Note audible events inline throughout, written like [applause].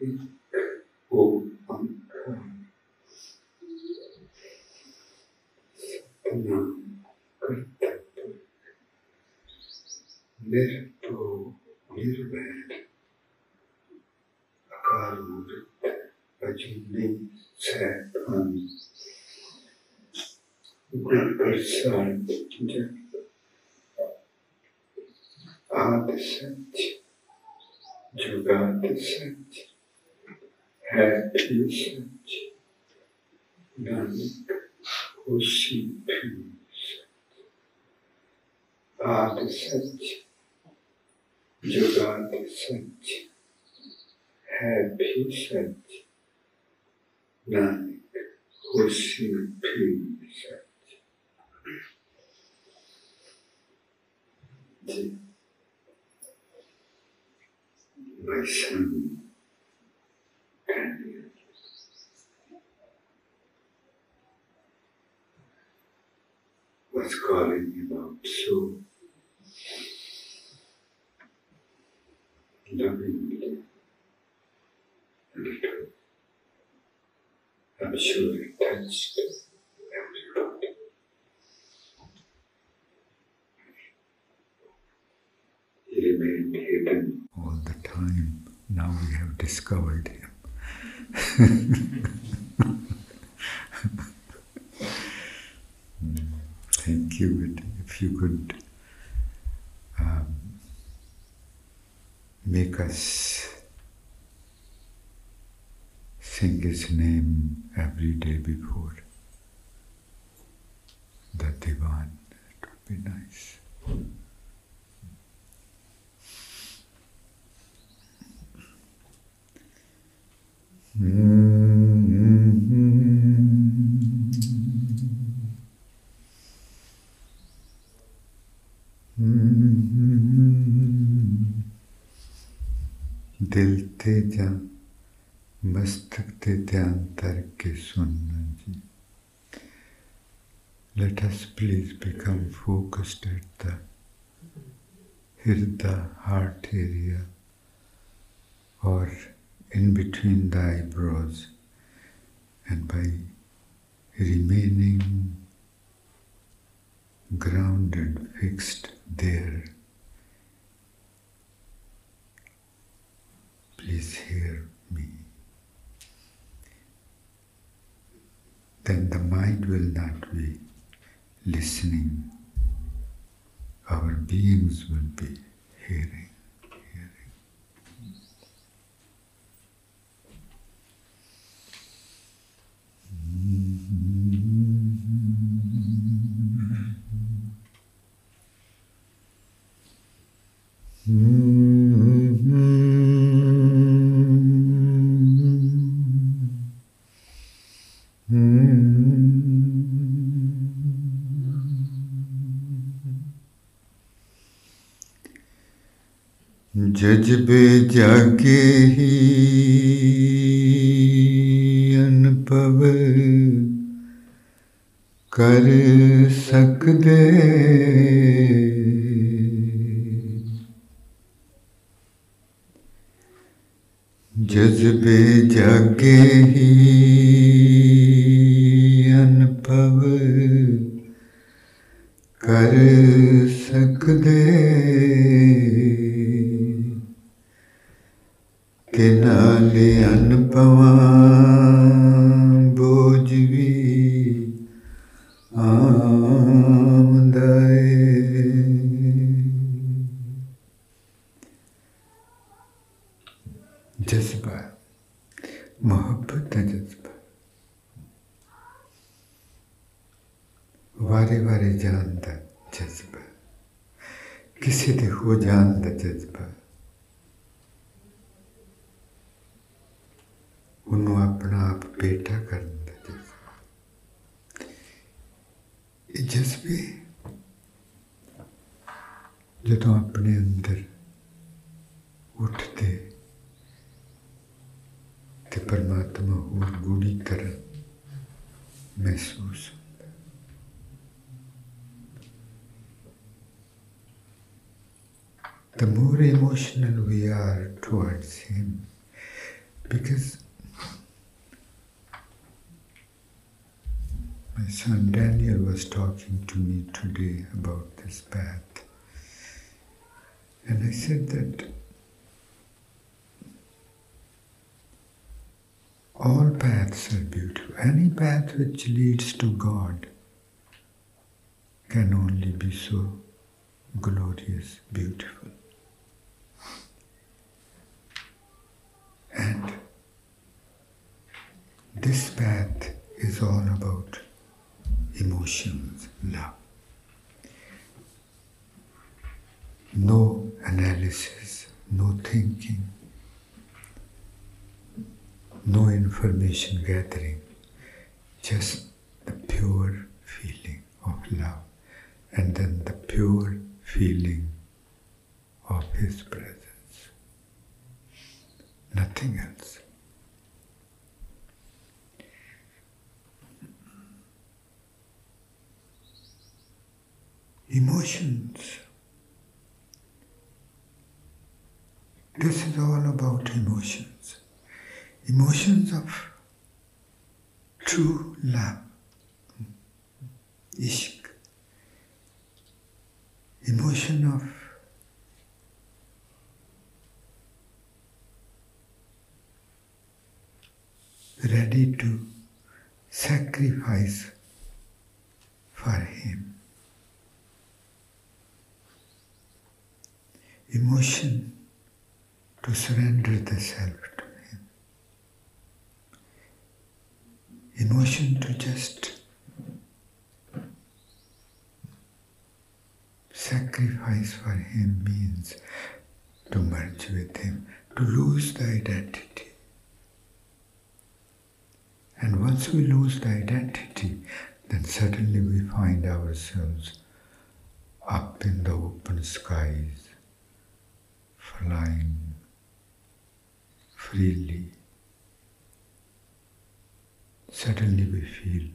嗯 discovered him. [laughs] Thank you. If you could um, make us sing his name every day before the divan, it would be nice. ते जा मस्तक ते ध्यान धर के सुनना जी become focused at the Hirda heart area or in between the eyebrows and by remaining ਜਜਬੇ ਜਾਗੇ ਹੀ ਅਨੁਭਵ ਕਰ ਸਕਦੇ ਜਜ਼ਬੇ ਜਾਗੇ ਹੀ ਅਨੁਭਵ ਕਰ ਸਕਦੇ ಕೆಲಾಲಿ ಅನುಭವ said that all paths are beautiful. Any path which leads to God can only be so glorious, beautiful. And this path is all about emotions, love. No analysis, no thinking, no gathering, just the pure feeling of love and then the pure feeling of His presence. Nothing else. Emotions. This is all about emotions. Emotions of true love, ishq, emotion of ready to sacrifice for Him. Emotion to surrender the self to Emotion to just sacrifice for Him means to merge with Him, to lose the identity. And once we lose the identity, then suddenly we find ourselves up in the open skies, flying freely. Suddenly we feel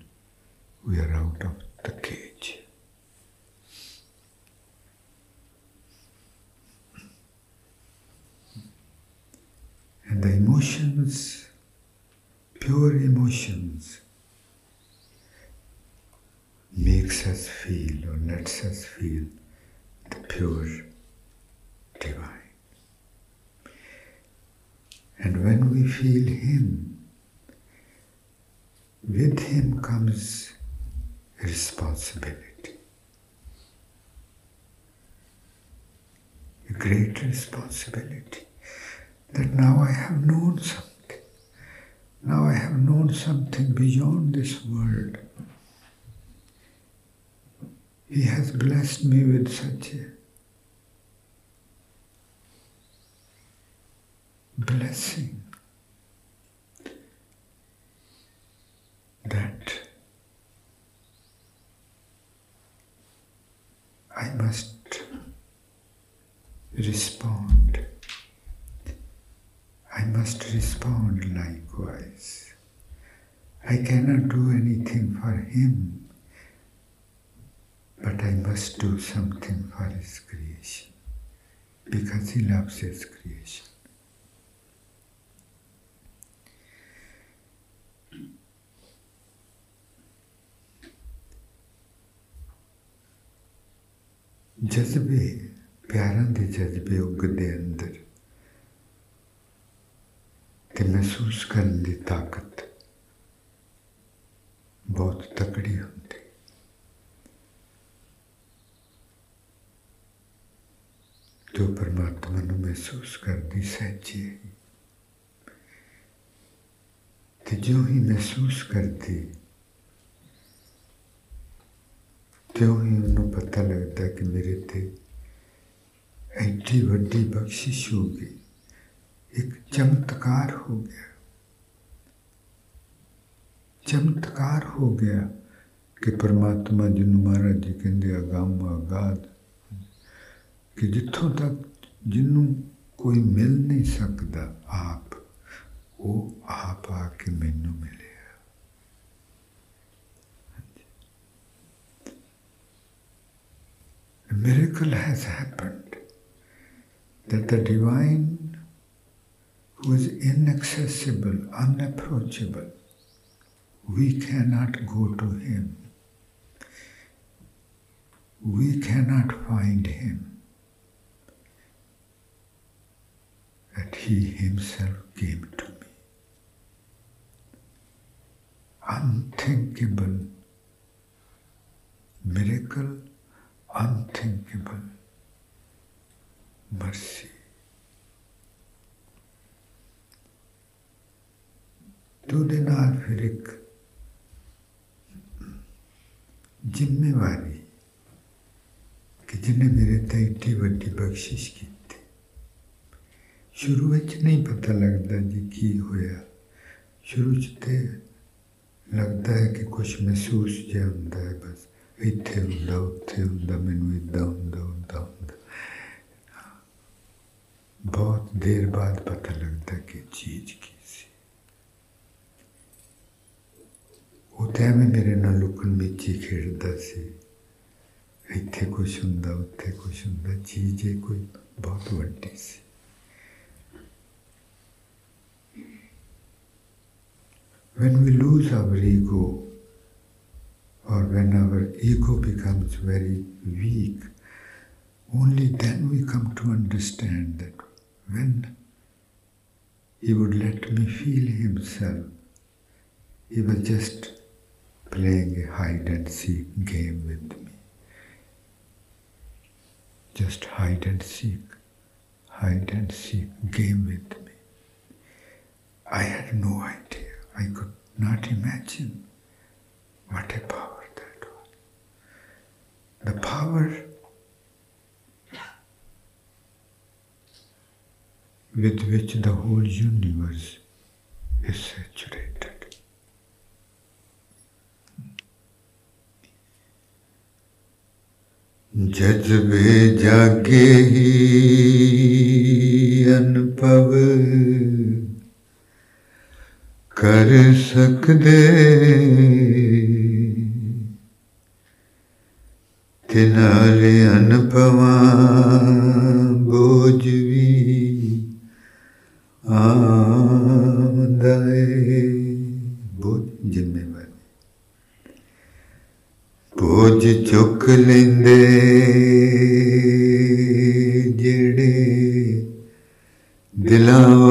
we are out of the cage. And the emotions, pure emotions, makes us feel or lets us feel the pure divine. And when we feel Him, with Him comes responsibility. A great responsibility that now I have known something. Now I have known something beyond this world. He has blessed me with such a blessing that I must respond. I must respond likewise. I cannot do anything for him, but I must do something for his creation because he loves his creation. ਜਜ਼ਬੇ ਪਿਆਰਾਂ ਦੇ ਜਜ਼ਬੇ ਉਗਦੇ ਅੰਦਰ ਤੇ ਮਹਿਸੂਸ ਕਰਨ ਦੀ ਤਾਕਤ ਬਹੁਤ ਤਕੜੀ ਹੁੰਦੀ ਜੋ ਪਰਮਾਤਮਾ ਨੂੰ ਮਹਿਸੂਸ ਕਰਦੀ ਸੱਚੀ ਹੈ ਤੇ ਜੋ ਹੀ ਮਹਿਸੂਸ ਕਰਦੀ ਤਿਉਂ ਹੀ ਉਹਨੂੰ ਪਤਾ ਲੱਗਦਾ ਕਿ ਮੇਰੇ ਤੇ ਐਡੀ ਵੱਡੀ ਬਖਸ਼ਿਸ਼ ਹੋ ਗਈ। ਇੱਕ ਚਮਤਕਾਰ ਹੋ ਗਿਆ। ਚਮਤਕਾਰ ਹੋ ਗਿਆ ਕਿ ਪਰਮਾਤਮਾ ਜਿਹਨੂੰ ਮਹਾਰਾਜ ਜੀ ਕਹਿੰਦੇ ਅਗੰਮ ਅਗਾਧ ਕਿ ਜਿੱਥੋਂ ਤੱਕ ਜਿਹਨੂੰ ਕੋਈ ਮਿਲ ਨਹੀਂ ਸਕਦਾ ਆਪ, ਉਹ ਆਪ ਆ ਕੇ miracle has happened that the divine who is inaccessible, unapproachable. We cannot go to him. We cannot find him. That he himself came to me. Unthinkable miracle, unthinkable mercy. तो ਉਹਦੇ ਨਾਲ ਫਿਰ ਇੱਕ ਜ਼ਿੰਮੇਵਾਰੀ ਕਿ ਜਿਹਨੇ ਮੇਰੇ ਤੇ ਇੱਡੀ ਵੱਡੀ ਬਖਸ਼ਿਸ਼ ਕੀਤੀ ਸ਼ੁਰੂ ਵਿੱਚ ਨਹੀਂ ਪਤਾ ਲੱਗਦਾ ਜੀ ਕੀ ਹੋਇਆ ਸ਼ੁਰੂ ਚ ਤੇ ਲੱਗਦਾ ਹੈ ਕਿ ਕੁਝ ਮਹਿਸੂਸ ਜਿਹਾ ਹੁੰਦਾ ਹੈ ਬਸ ਇੱਥੇ ਹੁੰਦਾ ਉੱਥੇ ਹੁੰਦਾ ਮੈਨੂੰ ਇਦਾਂ ਹੁੰਦਾ ਹੁੰਦਾ ਹੁੰਦਾ ਬਹੁਤ ਦੇਰ ਬਾਅਦ ਪਤਾ ਲੱਗਦਾ ਕਿ ਚੀਜ਼ ਕੀ ਸੀ ਉਹ ਤਾਂ ਐਵੇਂ ਮੇਰੇ ਨਾਲ ਲੁਕਣ ਮਿੱਚੀ ਖੇਡਦਾ ਸੀ ਇੱਥੇ ਕੁਛ ਹੁੰਦਾ ਉੱਥੇ ਕੁਛ ਹੁੰਦਾ ਚੀਜ਼ ਇਹ ਕੋਈ ਬਹੁਤ ਵੱਡੀ ਸੀ when we lose our ego or when our ego becomes very weak, only then we come to understand that when he would let me feel himself, he was just playing a hide and seek game with me. Just hide and seek, hide and seek game with me. I had no idea. I could not imagine what a. the power with which the whole universe is saturated. जज्बे जागे ही अनुभव कर सकते ਤੇ ਨਾਲੇ ਅਨਪਵਾ ਬੋਝ ਵੀ ਆਉਂਦਾ ਏ ਬੋਝ ਜ਼ਿੰਮੇਵਾਰੀ। ਬੋਝ ਚੁੱਕ ਲੈਂਦੇ ਜਿਹੜੇ ਦਿਲਾਂ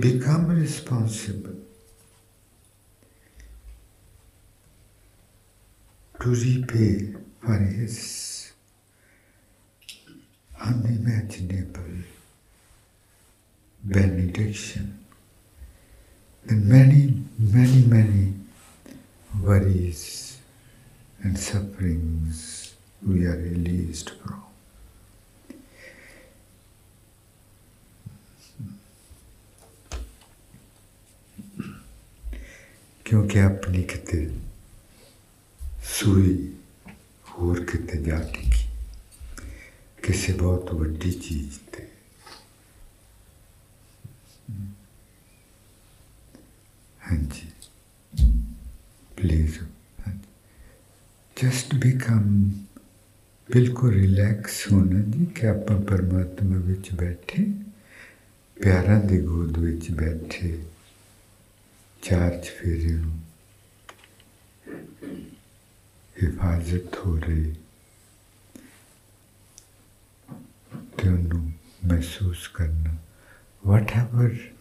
become responsible to repay for his unimaginable benediction, then many, many, many worries and sufferings we are released from. क्योंकि अपनी कित सूई होर कित जा टिकी किसी बहुत वीडी चीज़ ते। हाँ जी। प्लीज़। हाँ जस्ट बिकम बिल्कुल रिलैक्स होना जी कि आप परमात्मा बैठे, प्यार की गोद बैठे। चार्ज फेरियों हिफाजत हो रही। महसूस करना। Whatever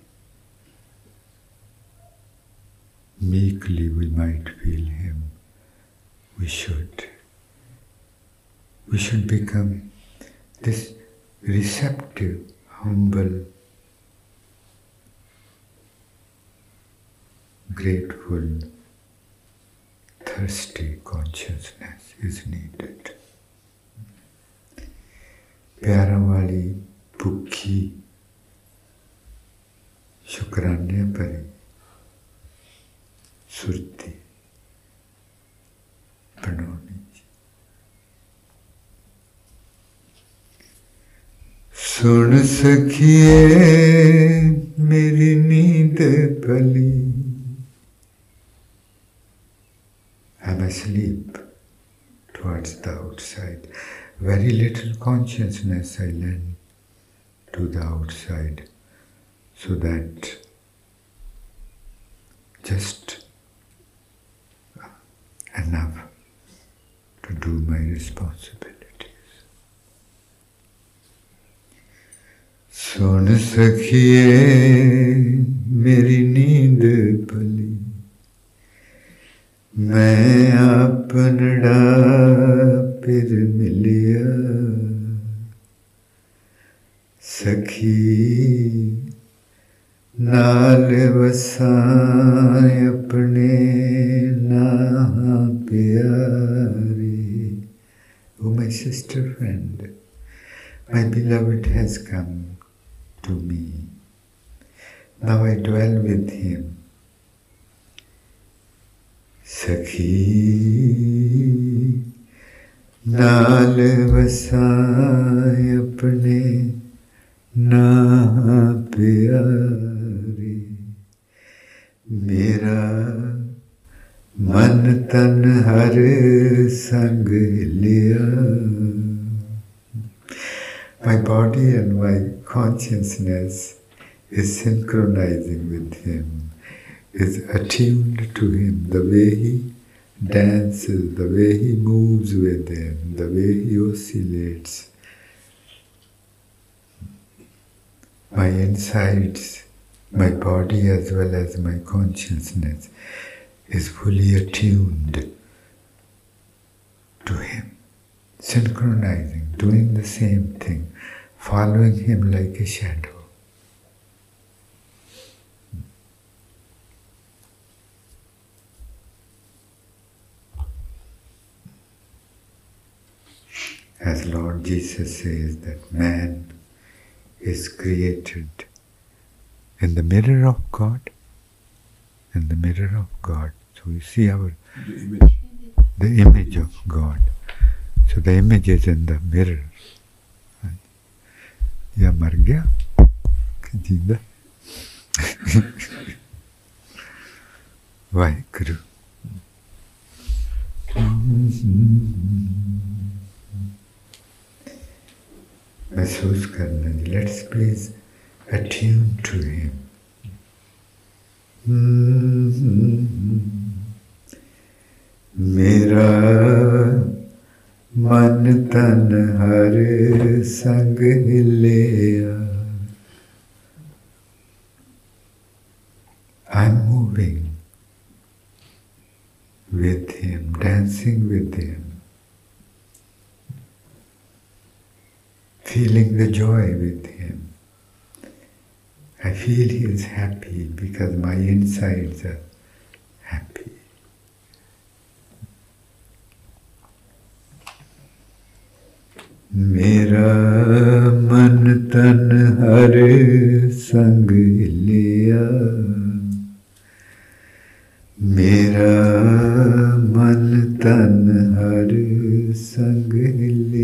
meekly we might feel him we should we should become this receptive humble grateful, thirsty consciousness is needed. प्यारा वाली भुखी शुक्राने भरी सुरती बनानी सुन सखिए मेरी नींद भली asleep towards the outside. Very little consciousness I lend to the outside so that just enough to do my responsibilities. सुन सखिए मेरी नींद भली मैं अपनड़ा फिर मिलिया सखी नाल वसाए अपने ना प्यारे Oh, my sister friend, my beloved has come to me. Now I dwell with him. सखी। नाल वसाए अपने ना प्यारी मेरा मन तन हर संग लिया। My body and my consciousness is synchronising with him is attuned to him, the way he dances, the way he moves with him, the way he oscillates. My insides, my body as well as my consciousness is fully attuned to him, synchronizing, doing the same thing, following him like a shadow. as Lord Jesus says that man is created in the mirror of God, in the mirror of God. So we see our The image. the image of God. So the image is in the mirror. या मर गया कि जिंदा वाहिगुरु महसूस करना जी let's please attune to him मेरा मन तन हर संग हिलिया। I'm moving with him, dancing with him. feeling the joy with him. I feel he is happy because my insides are happy. मेरा मन तन हर संग लिया मेरा मन तन हर संग लिया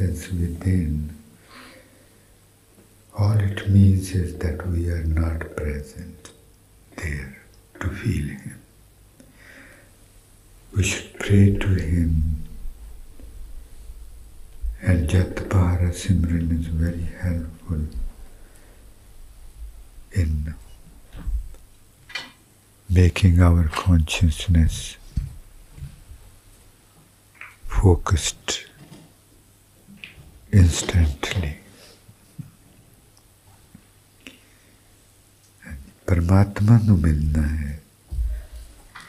Presence within, all it means is that we are not present there to feel Him. We should pray to Him. And Jatpara Simran is very helpful in making our consciousness focused instantly. ਪਰਮਾਤਮਾ ਨੂੰ ਮਿਲਣਾ ਹੈ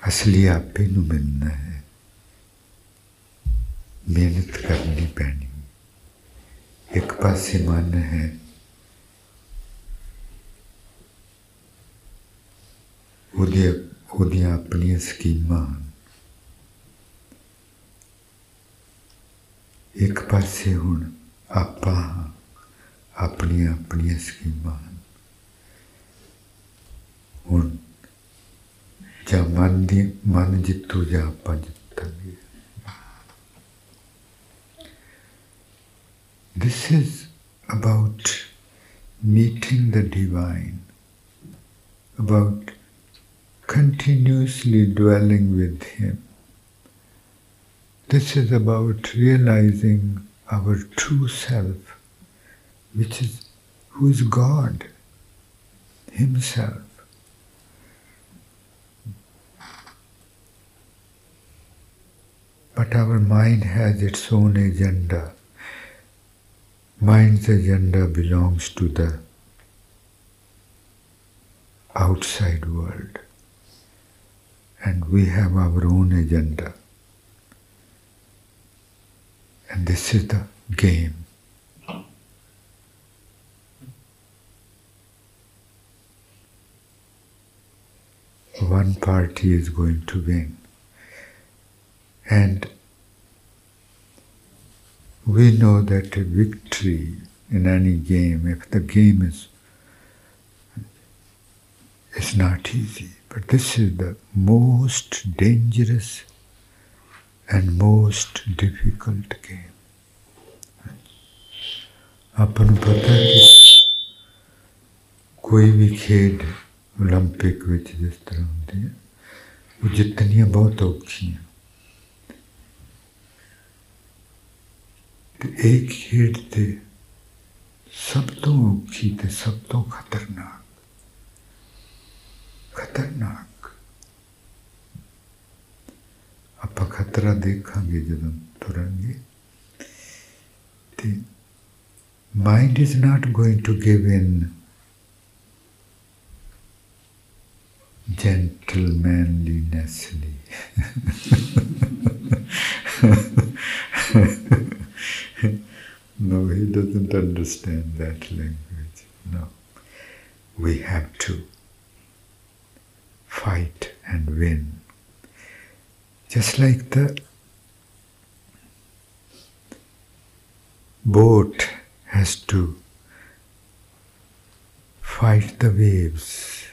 ਅਸਲੀ ਆਪੇ ਨੂੰ ਮਿਲਣਾ ਹੈ ਮਿਹਨਤ ਕਰਨੀ ਪੈਣੀ ਇੱਕ ਪਾਸੇ ਮਨ ਹੈ ਉਹਦੇ ਉਹਦੀਆਂ ਆਪਣੀਆਂ ਸਕੀਮਾਂ ਇੱਕ ਪਾਸੇ ਹੁਣ ਆਪਾਂ ਆਪਣੀਆਂ ਆਪਣੀਆਂ ਸਕੀਮਾਂ ਹੁਣ ਜਾਂ ਮਨ ਦੀ ਮਨ ਜਿੱਤੂ ਜਾਂ ਆਪਾਂ ਜਿੱਤਾਂਗੇ This is about meeting the divine, about continuously dwelling with Him. This is about realizing our true self, which is who is God Himself. But our mind has its own agenda. Mind's agenda belongs to the outside world. And we have our own agenda. And this is the game. One party is going to win. And we know that a victory in any game, if the game is, is not easy, but this is the most dangerous and most difficult game अपन पता है कि कोई भी खेड Olympic जिस तरह होते हैं, वो जितनी बहुत औखी हैं। एक खेड से सब तो औखी थे, सब तो खतरनाक। खतरनाक। यात्रा देखांगे जब हम तुरंगे the mind is not going to give in gentlemanlinessly. [laughs] no, he doesn't understand that language. No. We have to fight and win. Just like the boat has to fight the waves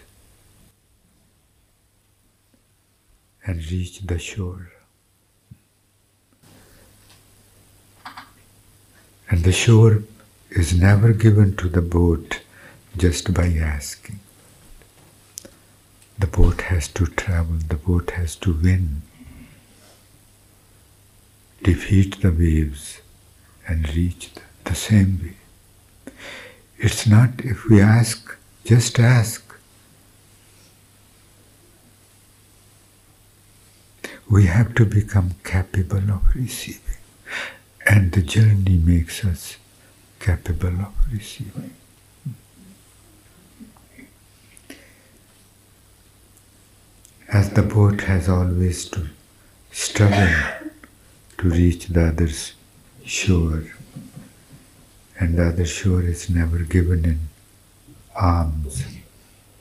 and reach the shore. And the shore is never given to the boat just by asking. The boat has to travel, the boat has to win, defeat the waves, and reach the, same way. It's not if we ask, just ask. We have to become capable of receiving. And the journey makes us capable of receiving. As the boat has always to struggle to reach the other shore, and the other shore is never given in alms.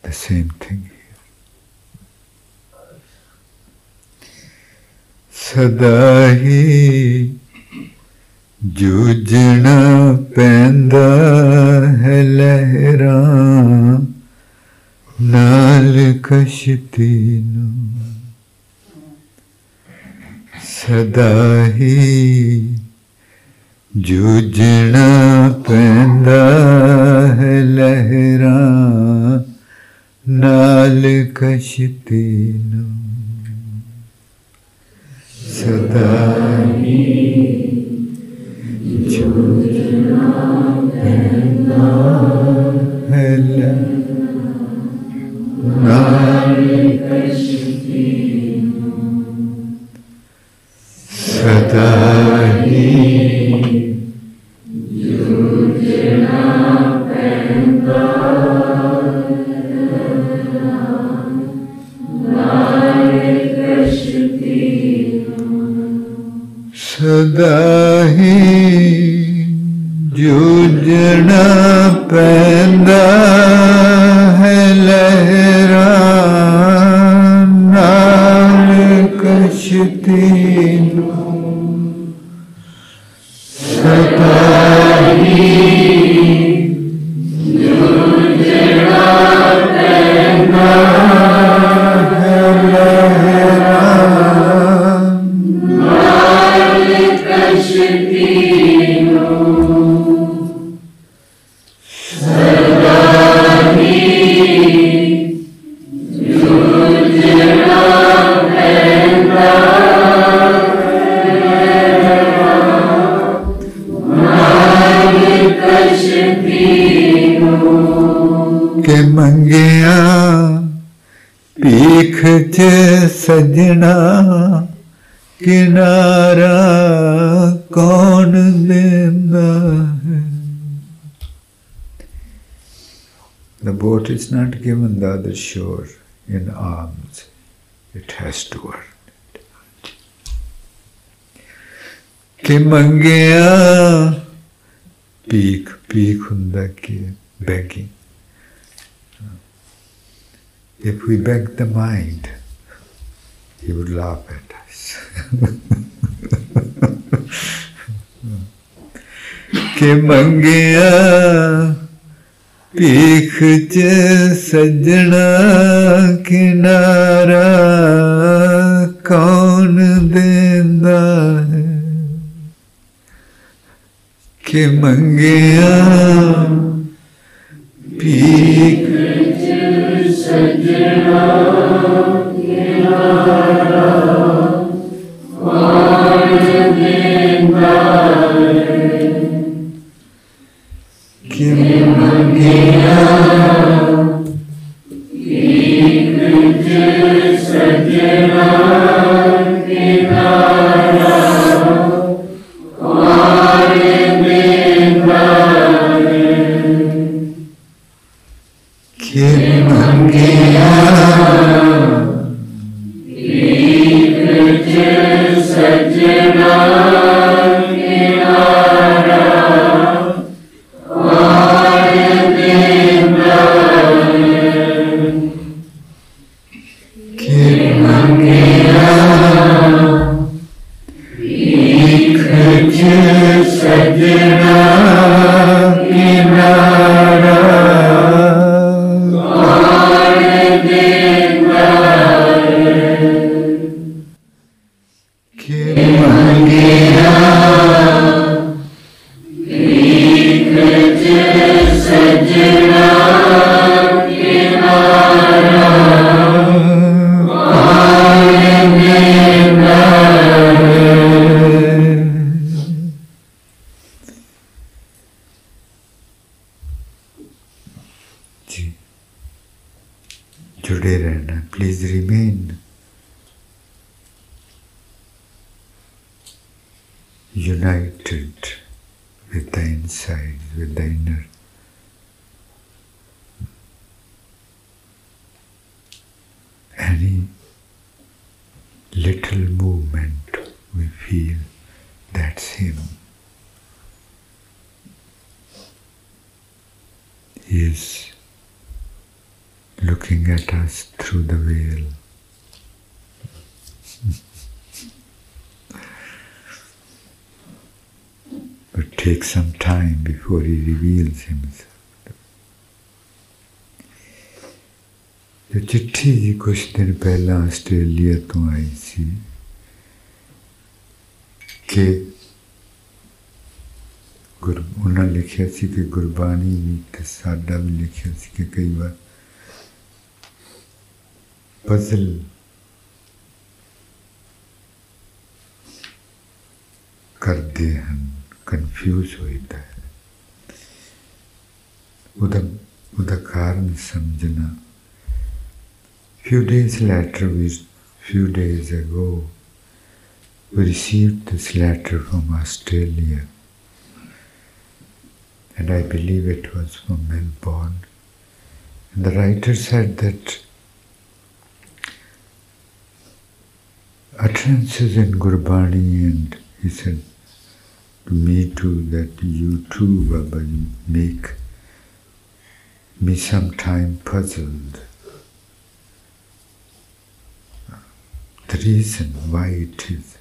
The same thing here. Sadahi jujna penda ਹੈ ਲਹਿਰਾਂ ਨਾਲ ਕਸ਼ਤੀ सदा ही जूझना पैदा है लहरा नाल कशते सदा ही जूझना पैदा है लहरा ficar. The boat is not given the other shore in arms. It has to earn it. ਕਿ ਮੰਗਿਆ ਭੀਖ ਭੀਖ ਹੁੰਦਾ ਕਿ begging. If we beg the mind, he would laugh at us. [laughs] ਕਿ ਮੰਗਿਆ पीख च सजना किनारा कौन देंदा है? के मंगिया पीख च सजना before he reveals himself. ਤੇ ਚਿੱਠੀ ਜੀ ਕੁਝ ਦਿਨ ਪਹਿਲਾਂ ਆਸਟ੍ਰੇਲੀਆ ਤੋਂ ਆਈ ਸੀ ਕਿ ਗੁਰ ਉਹਨਾਂ ਲਿਖਿਆ ਸੀ ਕਿ ਗੁਰਬਾਣੀ ਵੀ ਤੇ ਸਾਡਾ ਵੀ ਲਿਖਿਆ ਸੀ ਕਿ ਕਈ ਵਾਰ ਪਜ਼ਲ ਕਰਦੇ ਹਨ ਕਨਫਿਊਜ਼ ਹੋਈਦਾ ਹੈ उदक उदकार में समझना few days later we few days ago we received this letter from australia. And i believe it was from melbourne. And the writer said that utterances in gurbani and he said to me too that you too baba make me sometime puzzled the reason why it is.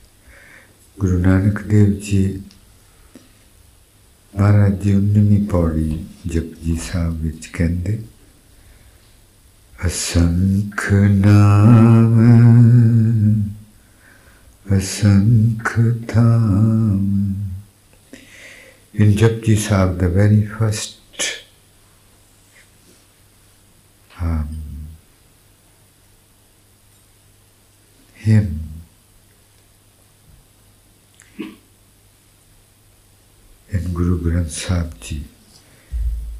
Guru Nanak Dev Ji Maharaj ji 19ਵੀਂ ਪੌੜੀ ਜਪਜੀ ਸਾਹਿਬ ਵਿੱਚ ਕਹਿੰਦੇ ਅਸੰਖ ਨਾਮ ਅਸੰਖ ਧਾਮ in Japji Sahib, the very first um, hymn in Guru Granth Sahib Ji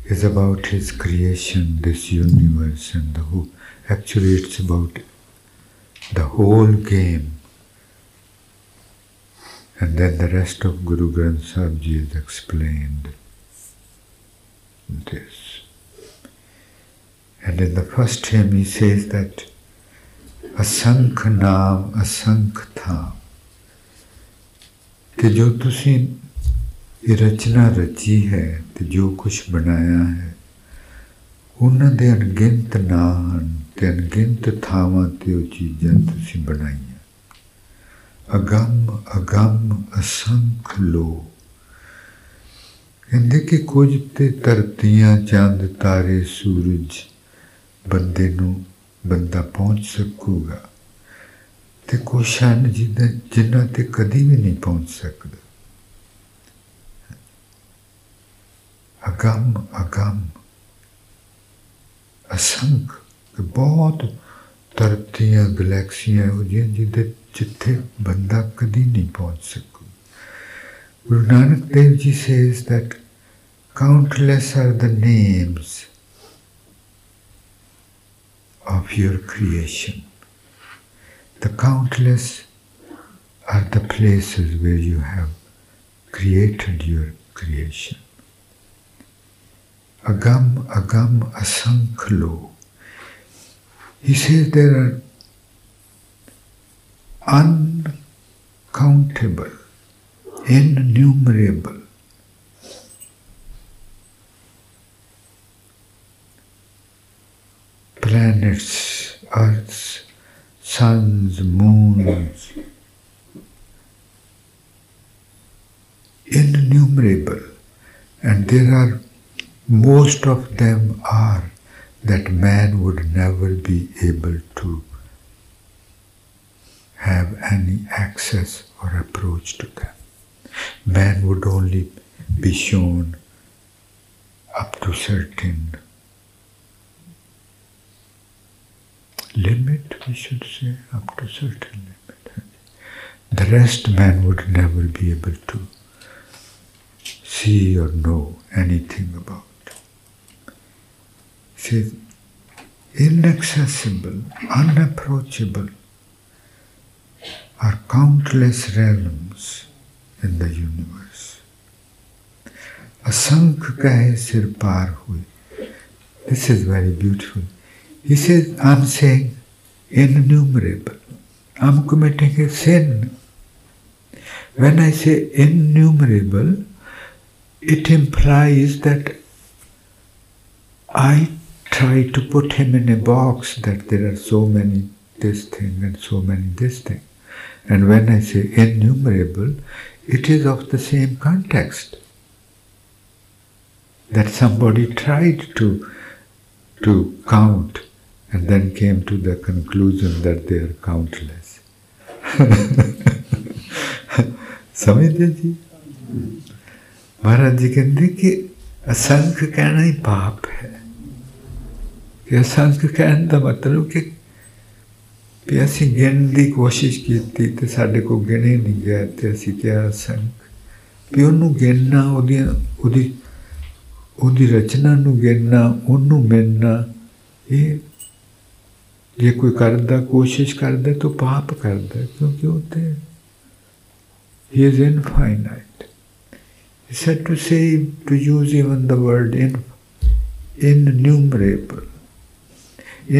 is about his creation, this universe, and the whole. Actually, it's about the whole game. And then the rest of Guru Granth Sahib Ji is explained this. And in the first hymn, he says that ਅਸੰਖ ਨਾਮ ਅਸੰਖ ਥਾਮ ਕਿ ਜੋ ਤੁਸੀਂ ਇਹ ਰਚਨਾ ਰਚੀ ਹੈ ਤੇ ਜੋ ਕੁਝ ਬਣਾਇਆ ਹੈ ਉਹਨਾਂ ਦੇ ਅਣਗਿਣਤ ਨਾਮ ਤੇ ਅਣਗਿਣਤ ਥਾਵਾਂ ਤੇ ਉਹ ਚੀਜ਼ਾਂ ਤੁਸੀਂ ਬਣਾਈਆਂ ਅਗੰਮ ਅਗੰਮ ਅਸੰਖ ਲੋ ਕਹਿੰਦੇ ਕਿ ਕੁਝ ਤੇ ਧਰਤੀਆਂ ਚੰਦ ਤਾਰੇ ਸੂਰਜ ਬੰਦੇ ਨੂੰ ਬੰਦਾ ਪਹੁੰਚ ਸਕੂਗਾ। ਤੇ ਕੁਛ ਹਨ ਜਿਹਨਾਂ ਜਿਨ੍ਹਾਂ ਤੇ ਕਦੀ ਵੀ ਨਹੀਂ ਪਹੁੰਚ ਸਕਦਾ। ਅਗੰਮ ਅਗੰਮ, ਅਸੰਖ ਬਹੁਤ ਧਰਤੀਆਂ ਗਲੈਕਸੀਆਂ ਹੋ ਜਿਹੀਆਂ ਜਿਹਦੇ ਜਿੱਥੇ ਬੰਦਾ ਕਦੀ ਨਹੀਂ ਪਹੁੰਚ ਸਕੂ। Guru Nanak Dev ji says that countless are the names of your creation. The countless are the places where you have created your creation. Agam, agam, asankhlo. He says there are uncountable, innumerable planets, earths, suns, moons, innumerable, and there are most of them are that man would never be able to have any access or approach to them. Man would only be shown up to certain limit, we should say, up to certain limit. The rest man would never be able to see or know anything about. See, inaccessible, unapproachable are countless realms in the universe. असंख कहे सिर पार हुए This is very beautiful. He says, I'm saying innumerable. I'm committing a sin. When I say innumerable, it implies that I try to put him in a box that there are so many this thing and so many this thing. And when I say innumerable, it is of the same context. that somebody tried to, to count and then came to the conclusion that they are countless. समझते जी महाराज जी कहते कि असंख्य कहना ही पाप है कि असंख्य कहने का मतलब कि ਵੀ ਅਸੀਂ ਗਿਣਨ ਦੀ ਕੋਸ਼ਿਸ਼ ਕੀਤੀ ਤੇ ਸਾਡੇ ਕੋਲ ਗਿਣੇ ਨਹੀਂ ਗਿਆ ਤੇ ਅਸੀਂ ਕਿਹਾ ਸੰਖ ਵੀ ਉਹਨੂੰ ਗਿਣਨਾ ਉਹਦੀ ਉਹਦੀ ਉਹਦੀ ਰਚਨਾ ਨੂੰ ਗਿਣਨਾ ਉਹਨੂੰ ਮਿਲਣਾ ਇਹ ਜੇ ਕੋਈ ਕਰਦਾ ਕੋਸ਼ਿਸ਼ ਕਰਦਾ ਤਾਂ ਪਾਪ ਕਰਦਾ ਕਿਉਂਕਿ ਉਹ ਤੇ he is infinite he said to say to use even the word in innumerable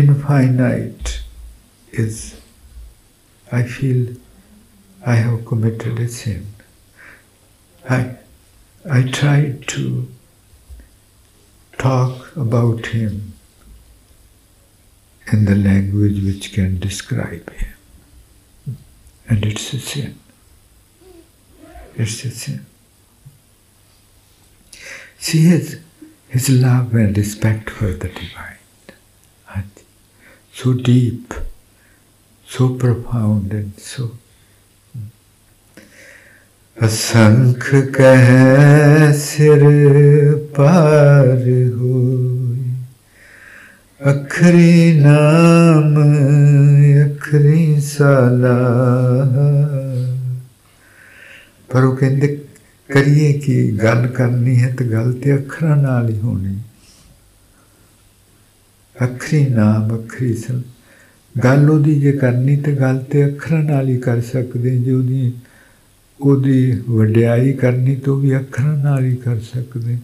infinite is I feel I have committed a sin. I I tried to talk about him in the language which can describe him. And it's a sin. It's a sin. See his, his love and respect for the divine. So deep, so profound and so असंख कह सिर पार होई ਅਖਰੀ ਨਾਮ, ਅਖਰੀ ਸਲਾਹ। ਪਰ ਉਹ ਕਹਿੰਦੇ, ਕਰੀਏ ਕਿ? ਗੱਲ ਕਰਨੀ ਹੈ ਤਾਂ ਗੱਲ ਤੇ ਅੱਖਰਾਂ ਨਾਲ ਹੀ ਹੋਣੀ। ਅਖਰੀ ਨਾਮ, ਅਖਰੀ ਸਲ ਗੱਲ ਉਹਦੀ ਜੇ ਕਰਨੀ ਤਾਂ ਗੱਲ ਤੇ ਅੱਖਰਾਂ ਨਾਲ ਹੀ ਕਰ ਸਕਦੇ ਜੇ ਉਹਦੀ ਉਹਦੀ ਵਡਿਆਈ ਕਰਨੀ ਤਾਂ ਵੀ ਅੱਖਰਾਂ ਨਾਲ ਹੀ ਕਰ ਸਕਦੇ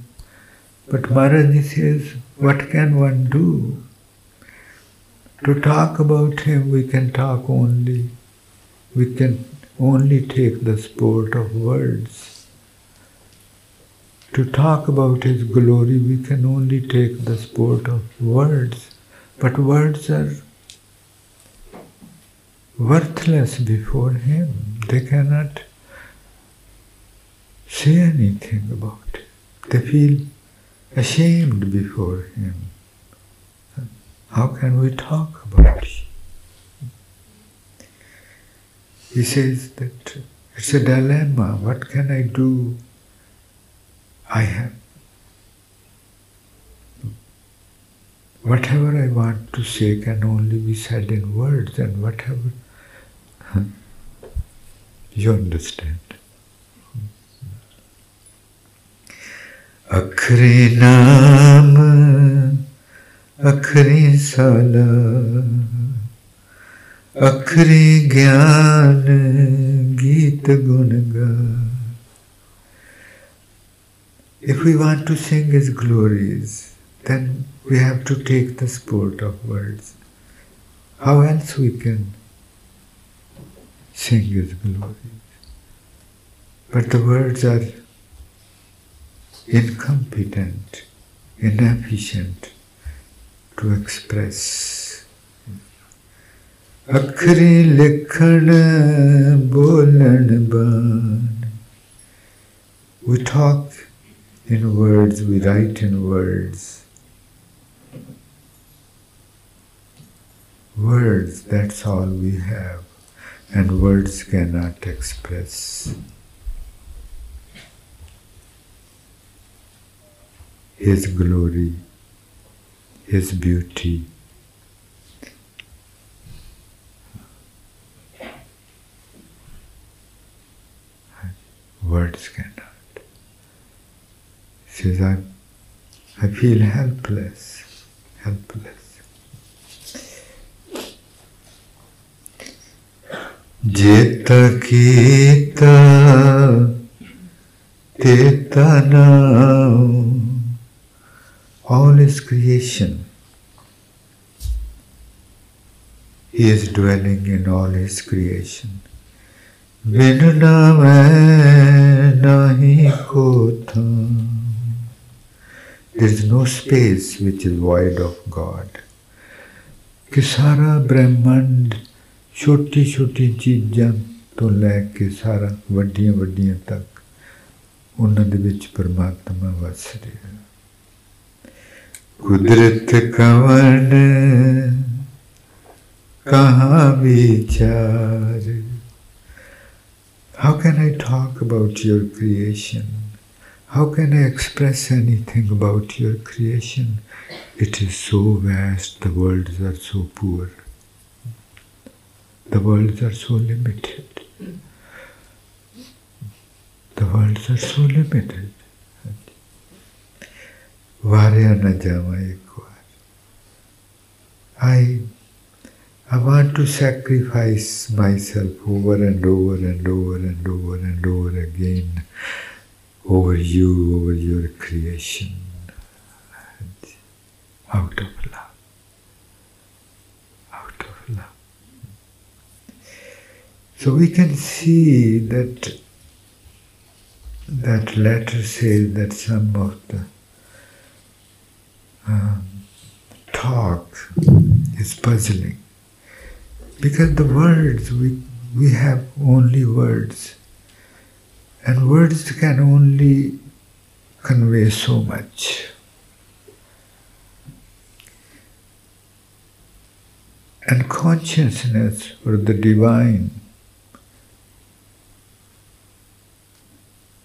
but Maharaj ji says what can one do? To talk about him, we can talk only. We can only take the sport of words. To talk about his glory, we can only take the sport of words. But words are worthless before him. They cannot say anything about it. They feel ashamed before him. How can we talk about it? He says that it's a dilemma. What can I do? I have. Whatever I want to say can only be said in words, and whatever. [laughs] You understand. अखरे नाम अखरे साला अखरे ज्ञान गीत गुण गा If we want to sing His glories, then we have to take the sport of words. How else we can sing His glories? But the words are incompetent, inefficient to express. we talk in words we write in words. Words that's all we have and words cannot express. His glory, His beauty. Words cannot. He says, I, I feel helpless, helpless. Jeta kita teta now all is creation. He is dwelling in all his creation. बिन मैं नहीं कोथा There is no space which is void of God. ਕਿ ਸਾਰਾ ਬ੍ਰਹਿਮੰਡ ਛੋਟੀ ਛੋਟੀ ਚੀਜ਼ਾਂ ਤੋਂ ਲੈ ਕੇ ਸਾਰਾ ਵੱਡੀਆਂ ਵੱਡੀਆਂ ਤੱਕ ਉਹਨਾਂ ਦੇ ਵਿੱਚ ਪਰਮਾਤਮਾ ਵਸ ਰਿਹਾ कुदरत कवन कहाँ विचार How can I talk about your creation? How can I express anything about your creation? It is so vast, the worlds are so poor. The worlds are so limited. The worlds are so limited. Varyana Jama equal. I, I want to sacrifice myself over and over and over and over and over again over you, over your creation, out of love. So we can see that that letter says that some of the um, talk is puzzling. Because the words we we have only words. And words can only convey so much. And consciousness or the divine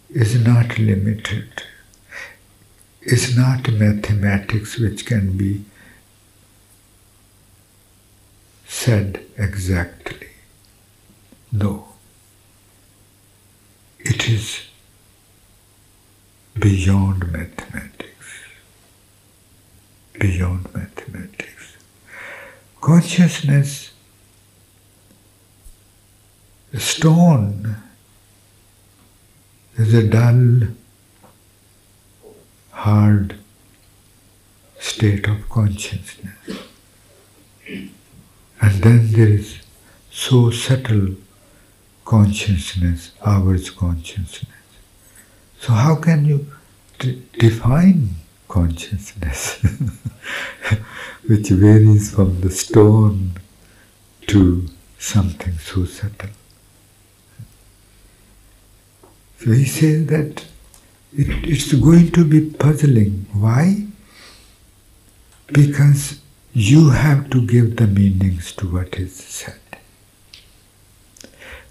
is not limited is not mathematics which can be said exactly. No. It is beyond mathematics. Beyond mathematics. Consciousness, stone, is a dull, hard state of consciousness. And then there is so subtle consciousness, ours consciousness. So how can you d- define consciousness, [laughs] which varies from the stone to something so subtle? So he says that it, it's going to be puzzling. Why? Because you have to give the meanings to what is said.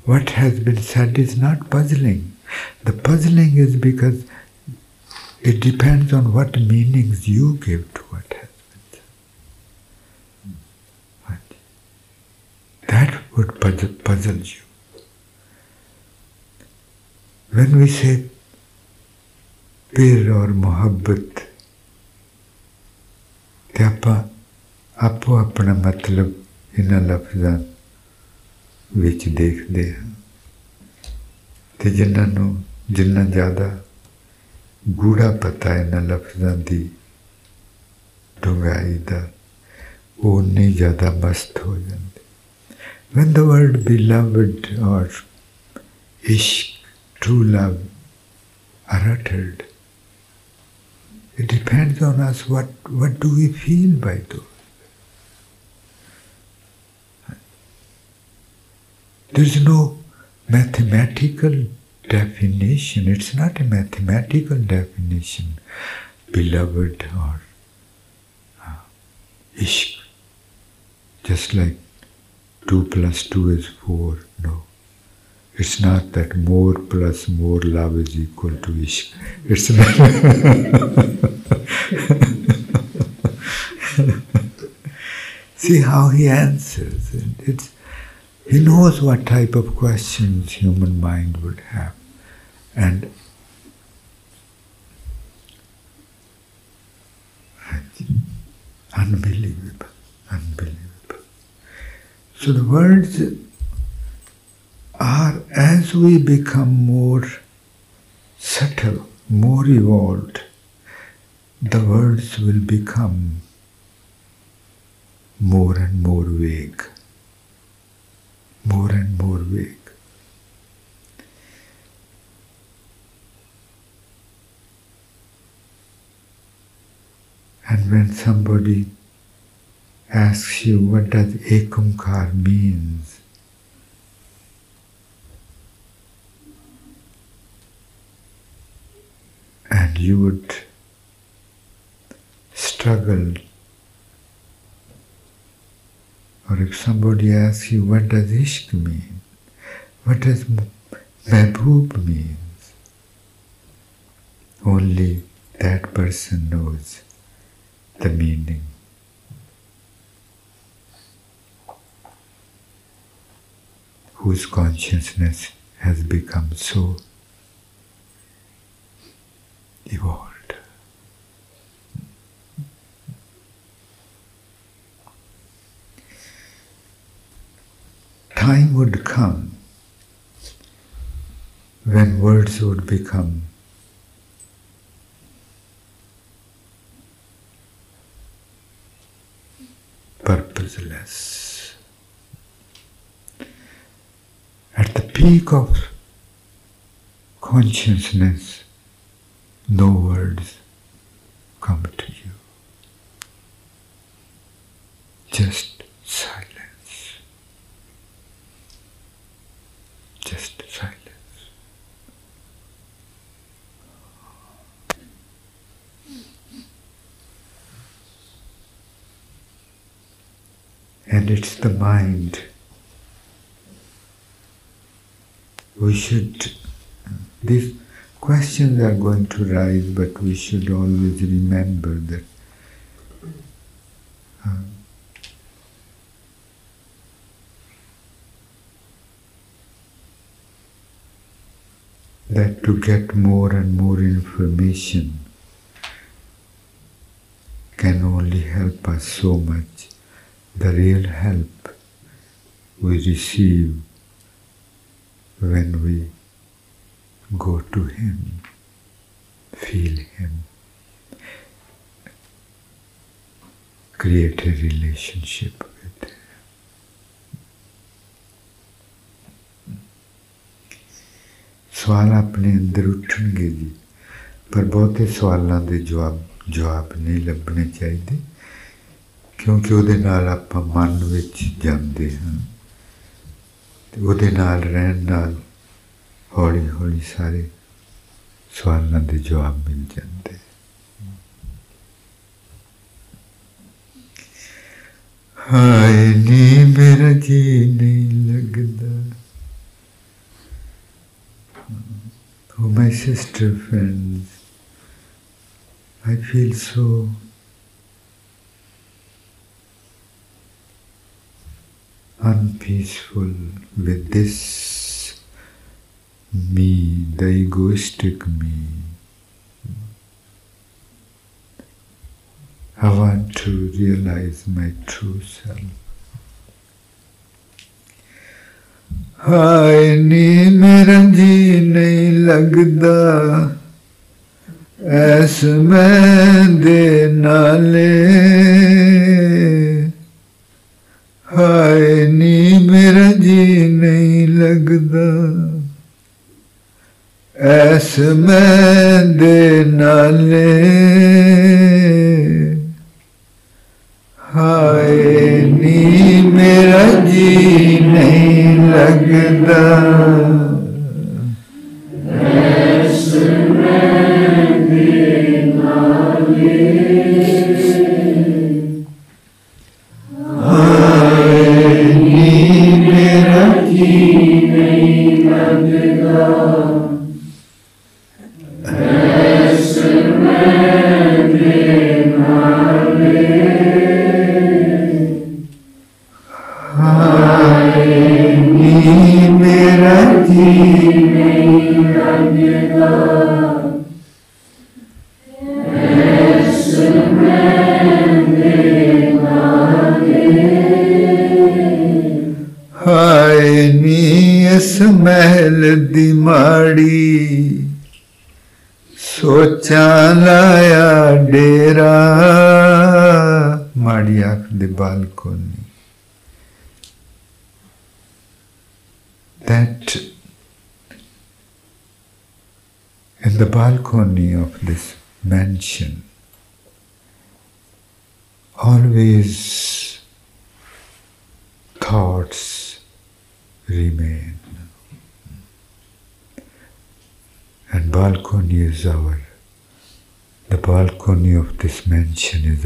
What has been said is not puzzling. The puzzling is because it depends on what meanings you give to what has been said. That would puzzle, puzzle you. When we say pir or mohabbat, ਤੇ ਆਪਾਂ ਆਪੋ ਆਪਣਾ ਮਤਲਬ ਇਹਨਾਂ ਲਫ਼ਜ਼ਾਂ ਵਿੱਚ ਦੇਖਦੇ ਹਾਂ ਤੇ ਜਿਨ੍ਹਾਂ ਨੂੰ ਜਿੰਨਾ ਜ਼ਿਆਦਾ ਗੂੜਾ ਪਤਾ ਹੈ ਇਹਨਾਂ ਲਫ਼ਜ਼ਾਂ ਦੀ ਡੂੰਘਾਈ ਦਾ ਉਹ ਉਨੇ ਜ਼ਿਆਦਾ ਮਸਤ ਹੋ ਜਾਂਦੇ when the word beloved or ishq, true love are uttered, it depends on us what, what do we feel by those. There's no mathematical definition. It's not a mathematical definition, beloved or uh, ishq. Just like 2 plus 2 is 4. It's not that more plus more love is equal to ishq. It's not. [laughs] See how he answers. And It's, he knows what type of questions human mind would have. And unbelievable, unbelievable. So the words are as we become more subtle, more evolved, the words will become more and more vague, more and more vague. And when somebody asks you what does ekumkar means, you would struggle. or if somebody asks you, what does ishq mean? What does mehboob means? Only that person knows the meaning. Whose consciousness has become so evolved. Time would come when words would become purposeless. At the peak of consciousness, no words come to you. Just silence. Just silence. And it's the mind. We should, these questions are going to rise, but we should always remember that uh, that to get more and more information can only help us so much. The real help we receive when we go to Him, feel Him, create a relationship with Him. ਸਵਾਲ ਆਪਣੇ ਅੰਦਰ ਉੱਠਣਗੇ ਜੀ ਪਰ ਬਹੁਤੇ ਸਵਾਲਾਂ ਦੇ ਜਵਾਬ ਜਵਾਬ ਨਹੀਂ ਲੱਭਣੇ ਚਾਹੀਦੇ ਕਿਉਂਕਿ ਉਹਦੇ ਨਾਲ ਆਪਾਂ ਮਨ ਵਿੱਚ ਜਾਂਦੇ ਹਾਂ ਤੇ ਉਹਦੇ ਨਾਲ ਰਹਿਣ ਨਾਲ ਹੌਲੀ ਹੌਲੀ ਸਾਰੇ ਸਵਾਲਾਂ ਦੇ ਜਵਾਬ ਮਿਲ ਜਾਂਦੇ ਹਾਏ ਨੀ ਮੇਰਾ ਜੀ ਨਹੀਂ ਲੱਗਦਾ Oh, my sister friends, I feel so unpeaceful with this me, the egoistic me. I want to realize my true self. ਹਾਏ ਨੀ ਮੇਰਾ ਜੀ ਨਹੀਂ ਲੱਗਦਾ ਐਸ ਮੈਂ ਦੇ ਨਾਲੇ ਹਾਏ ਨੀ ਮੇਰਾ ਜੀ ਨਹੀਂ ਲੱਗਦਾ ਐਸ ਮੈਂ ਦੇ ਨਾਲੇ ਹਾਏ ਨੀ ਮੇਰਾ ਜੀ ਨਹੀਂ ਲੱਗਦਾ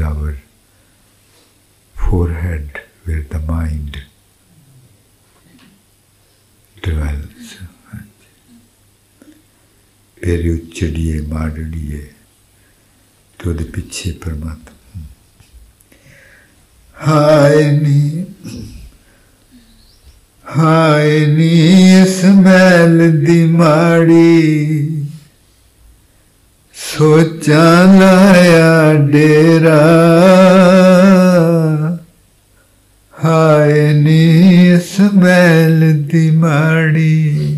is our forehead where the mind dwells. ਫਿਰ ਉੱਚੜੀਏ ਮਾੜੜੀਏ ਤੇ ਉਹਦੇ ਪਿੱਛੇ ਪਰਮਾਤਮਾ ਹਾਏ ਨੀ ਹਾਏ ਨੀ ਇਸ ਮਹਿਲ ਦੀ ਮਾੜੀ ਸੋਚਾਂ ਲਾਇਆ ਡੇਰਾ। ਹਾਏ ਨੀ ਇਸ ਮਹਿਲ ਦੀ ਮਾੜੀ।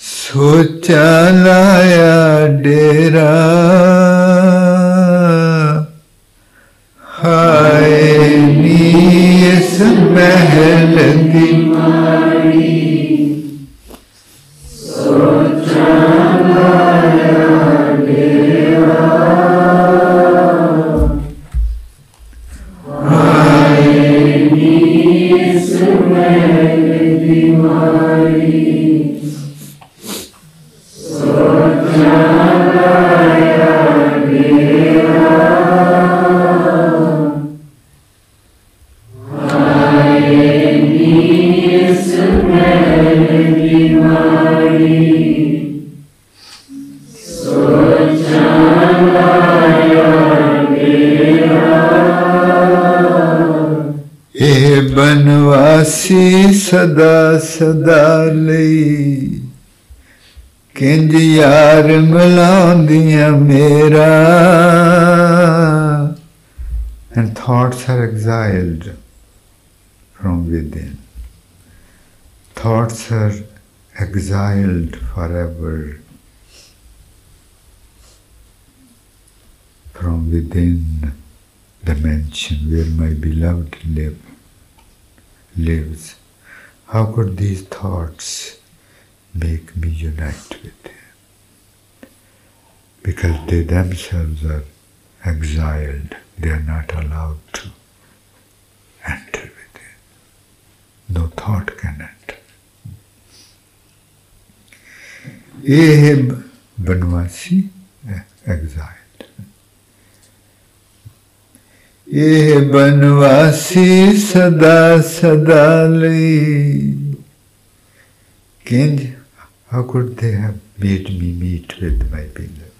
ਸੋਚਾਂ ਲਾਇਆ ਡੇਰਾ। ਹਾਏ ਨੀ ਇਸ ਮਹਿਲ ਬਨਵਾਸੀ ਸਦਾ ਸਦਾ ਲਈ ਕਿੰਜ ਯਾਰ ਮਿਲਾਉਂਦੀਆਂ ਮੇਰਾ and thoughts are exiled from within thoughts are exiled forever from within the mansion where my beloved live, lives. How could these thoughts make me unite with Him? Because they themselves are exiled, they are not allowed to enter with Him. No thought can enter. ये है बनवासी exile ये बनवासी सदा सदा length they meet me meet with my पिंगर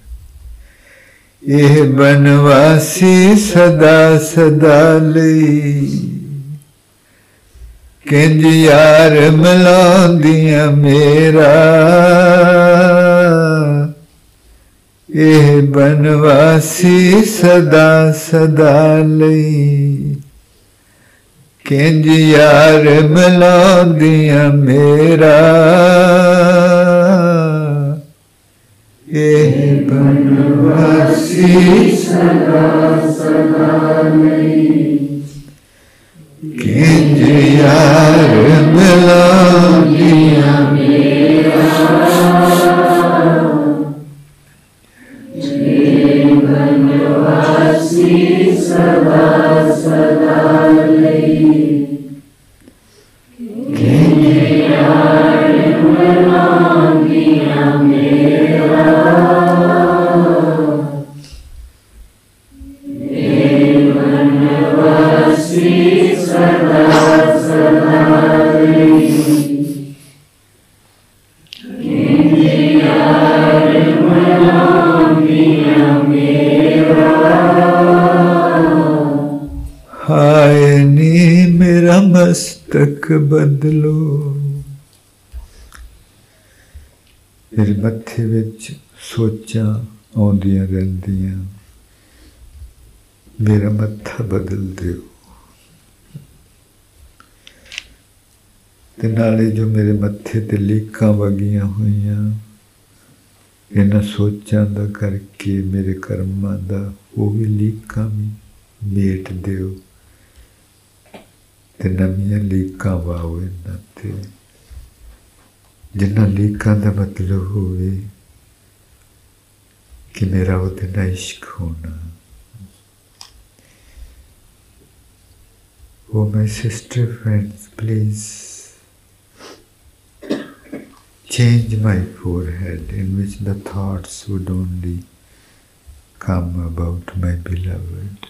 ये बनवासी सदा सदा लेंज यार मिला दिया मेरा। ਇਹ ਬਨਵਾਸੀ ਸਦਾ ਸਦਾ ਲਈ ਕਿੰਜ ਯਾਰ ਮਿਲਾਉਂਦੀਆਂ ਮੇਰਾ ਇਹ ਬਨਵਾਸੀ ਸਦਾ ਸਦਾ ਲਈ ਕਿੰਜ ਯਾਰ ਮਿਲਾਉਂਦੀਆਂ ਬਦਲੋ। ਮੇਰੇ ਮੱਥੇ ਵਿੱਚ ਸੋਚਾਂ ਆਉਂਦੀਆਂ ਰਹਿੰਦੀਆਂ। ਮੇਰਾ ਮੱਥਾ ਬਦਲ ਦਿਓ। ਤੇ ਨਾਲੇ ਜੋ ਮੇਰੇ ਮੱਥੇ ਤੇ ਲੀਕਾਂ ਵਗੀਆਂ ਹੋਈਆਂ, ਇਹਨਾਂ ਸੋਚਾਂ ਦਾ ਕਰਕੇ ਮੇਰੇ ਕਰਮਾਂ ਦਾ ਉਹ ਵੀ ਲੀਕਾਂ ਵੀ ਮੇਟ ਦਿਓ। ਤੇ ਨਵੀਆਂ ਲੀਕਾਂ ਵਾਓ ਇਹਨਾਂ ਤੇ ਜਿਨ੍ਹਾਂ ਲੀਕਾਂ ਦਾ ਮਤਲਬ ਹੋਵੇ ਕਿ ਮੇਰਾ ਉਹਦੇ ਨਾਲ ਇਸ਼ਕ ਹੋਣਾ Oh, my sister friends, please change my forehead in which the thoughts would only come about my beloved.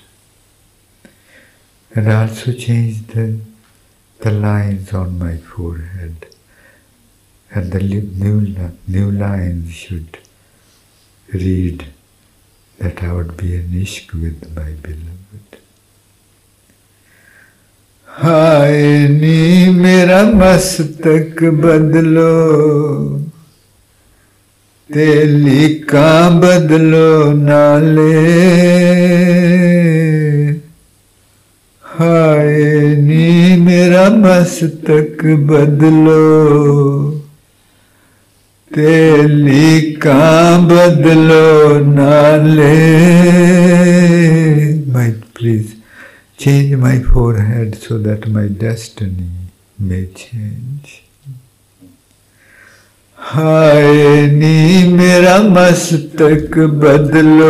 And also change the, the lines on my forehead. And the new, new lines should read that I would be an ishq with my beloved. हाय नी मेरा मस्तक बदलो तेली का बदलो नाले हाय नी मेरा मस्तक बदलो तेली का बदलो नाले might please Change my forehead so that my destiny may change. हाय नी मेरा मस्तक बदलो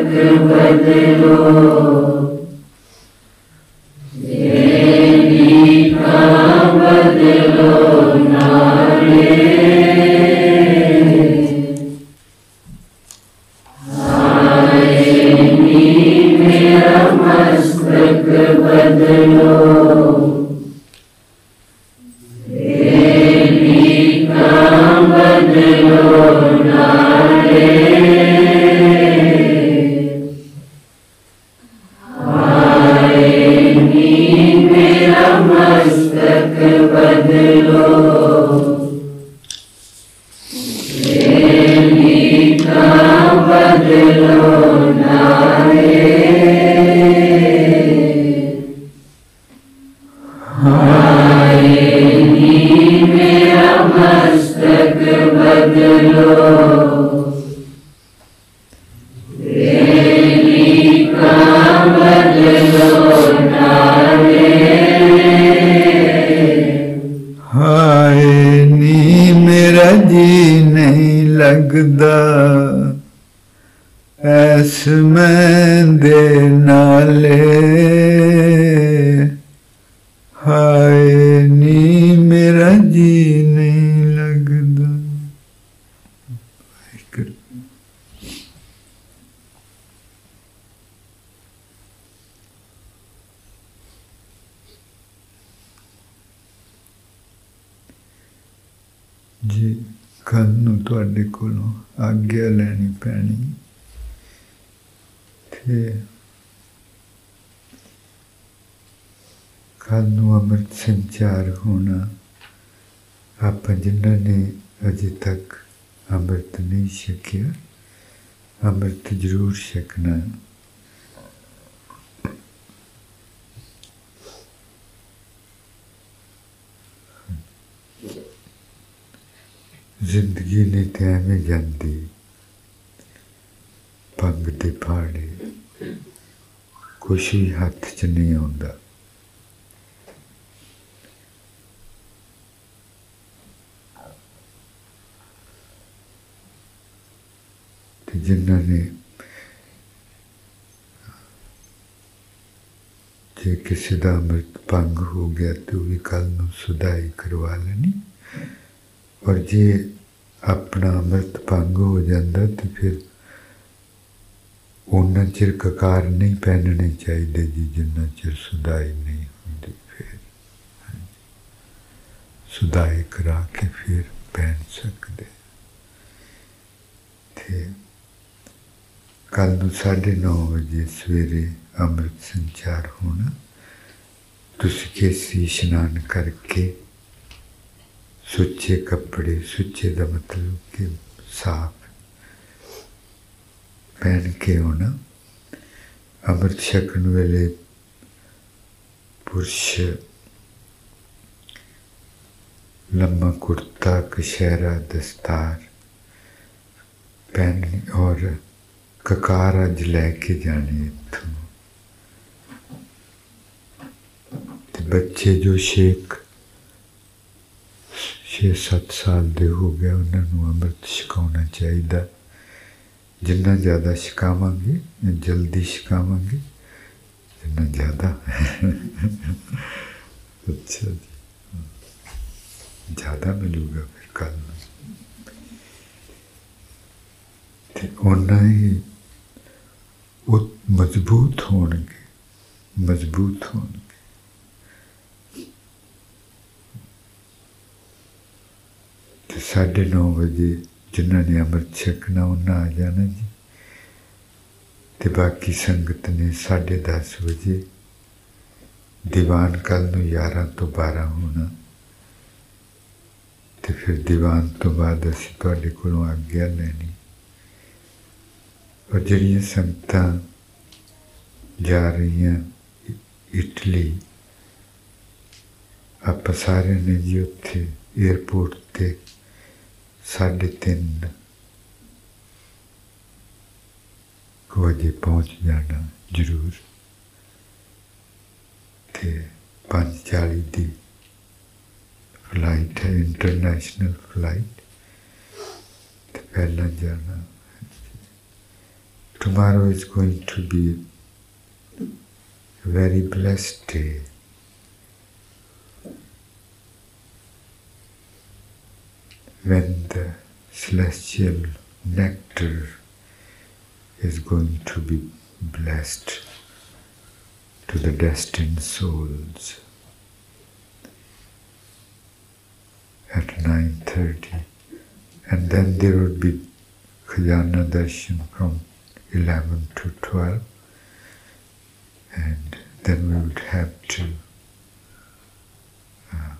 चक्र बदलो ਜਿਨ੍ਹਾਂ ਨੇ ਅਜੇ ਤੱਕ ਅੰਮ੍ਰਿਤ ਨਹੀਂ ਛਕਿਆ, ਅੰਮ੍ਰਿਤ ਜ਼ਰੂਰ ਛਕਣਾ ਜ਼ਿੰਦਗੀ ਨੇ ਤੇ ਐਵੇਂ ਜਾਂਦੀ ਪੰਗ ਤੇ ਪਾੜੇ ਕੁਛ ਹੀ ਹੱਥ 'ਚ ਨਹੀਂ ਆਉਂਦਾ। ਜਿਨ੍ਹਾਂ ਨੇ ਜੇ ਕਿਸੇ ਦਾ ਅੰਮ੍ਰਿਤ ਭੰਗ ਹੋ ਗਿਆ ਤੇ ਉਹ ਵੀ ਕੱਲ ਨੂੰ ਸੁਧਾਈ ਕਰਵਾ ਲੈਣੀ। ਔਰ ਜੇ ਆਪਣਾ ਅੰਮ੍ਰਿਤ ਭੰਗ ਹੋ ਜਾਂਦਾ ਤੇ ਫਿਰ ਉਹਨਾਂ ਚਿਰ ਕਕਾਰ ਨਹੀਂ ਪਹਿਨਣੇ ਚਾਹੀਦੇ ਜੀ, ਜਿੰਨਾ ਚਿਰ ਸੁਧਾਈ ਨਹੀਂ ਹੁੰਦੀ ਫਿਰ। ਸੁਧਾਈ ਕਰਾ ਕੇ ਫਿਰ ਪਹਿਨ ਸਕਦੇ। ਤੇ ਕੱਲ ਨੂੰ 9:30 ਵਜੇ ਸਵੇਰੇ ਅੰਮ੍ਰਿਤ ਸੰਚਾਰ ਹੋਣਾ। ਤੁਸੀਂ ਕੇਸੀ ਇਸ਼ਨਾਨ ਕਰਕੇ ਸੁੱਚੇ ਕੱਪੜੇ, ਸੁੱਚੇ ਦਾ ਮਤਲਬ ਕਿ ਸਾਫ਼ ਪਹਿਨ ਕੇ ਹੋਣਾ ਅੰਮ੍ਰਿਤ ਛਕਣ ਵੇਲੇ ਪੁਰਸ਼ ਲੰਮਾ ਕੁਰਤਾ ਕਸ਼ਹਿਰਾ ਦਸਤਾਰ ਪਹਿਨ ਔਰ ਕਕਾਰ ਅੱਜ ਲੈ ਕੇ ਜਾਣੇ ਇੱਥੋਂ। ਤੇ ਬੱਚੇ ਜੋ ਸ਼ੇਖ 6-7 ਸਾਲ ਦੇ ਹੋ ਗਏ, ਉਹਨਾਂ ਨੂੰ ਅੰਮ੍ਰਿਤ ਛਕਾਉਣਾ ਚਾਹੀਦਾ। ਜਿੰਨਾ ਜ਼ਿਆਦਾ ਛਕਾਵਾਂਗੇ ਜਲਦੀ ਛਕਾਵਾਂਗੇ, ਜਿੰਨਾ ਜ਼ਿਆਦਾ। ਅੱਛਾ ਜੀ। ਜ਼ਿਆਦਾ ਮਿਲੂਗਾ ਫਿਰ ਕੱਲ ਨੂੰ। ਤੇ ਉਹਨਾਂ ਹੀ ਉਹ ਮਜ਼ਬੂਤ ਹੋਣਗੇ ਮਜ਼ਬੂਤ ਹੋਣਗੇ ਤੇ ਸਾਢੇ ਨੌ ਵਜੇ ਜਿਨ੍ਹਾਂ ਨੇ ਅੰਮ੍ਰਿਤ ਛਕਣਾ ਉਹਨਾਂ ਆ ਜਾਣਾ ਜੀ ਤੇ ਬਾਕੀ ਸੰਗਤ ਨੇ ਸਾਢੇ ਦਸ ਵਜੇ ਦੀਵਾਨ ਕੱਲ ਨੂੰ 11 ਤੋਂ 12 ਹੋਣਾ ਤੇ ਫਿਰ ਦੀਵਾਨ ਤੋਂ ਬਾਅਦ ਅਸੀਂ ਤੁਹਾਡੇ ਕੋਲੋਂ ਆਗਿਆ ਲੈਣੀ ਔਰ ਜਿਹੜੀਆਂ ਸੰਗਤਾਂ ਜਾ ਰਹੀਆਂ ਇਟਲੀ, ਆਪਾਂ ਸਾਰੇ ਨੇ ਜੀ ਉੱਥੇ 에어ਪੋਰਟ ਤੇ ਸਾਢੇ ਤਿੰਨ ਕੁ ਵਜੇ ਪਹੁੰਚ ਜਾਣਾ ਜ਼ਰੂਰ ਤੇ 5:40 ਦੀ ਫਲਾਈਟ ਹੈ ਇੰਟਰਨੈਸ਼ਨਲ ਫਲਾਈਟ ਤੇ ਪਹਿਲਾਂ ਜਾਣਾ। Tomorrow is going to be a very blessed day. When the celestial nectar is going to be blessed to the destined souls at 9.30 and then there would be Khajana Darshan from 11 to 12 and then we would have to uh,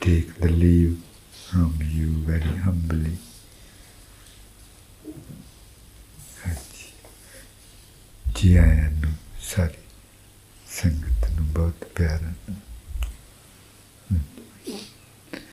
take the leave from you very humbly. Jiayanu Sari Sangatanu Bodh Pyaranu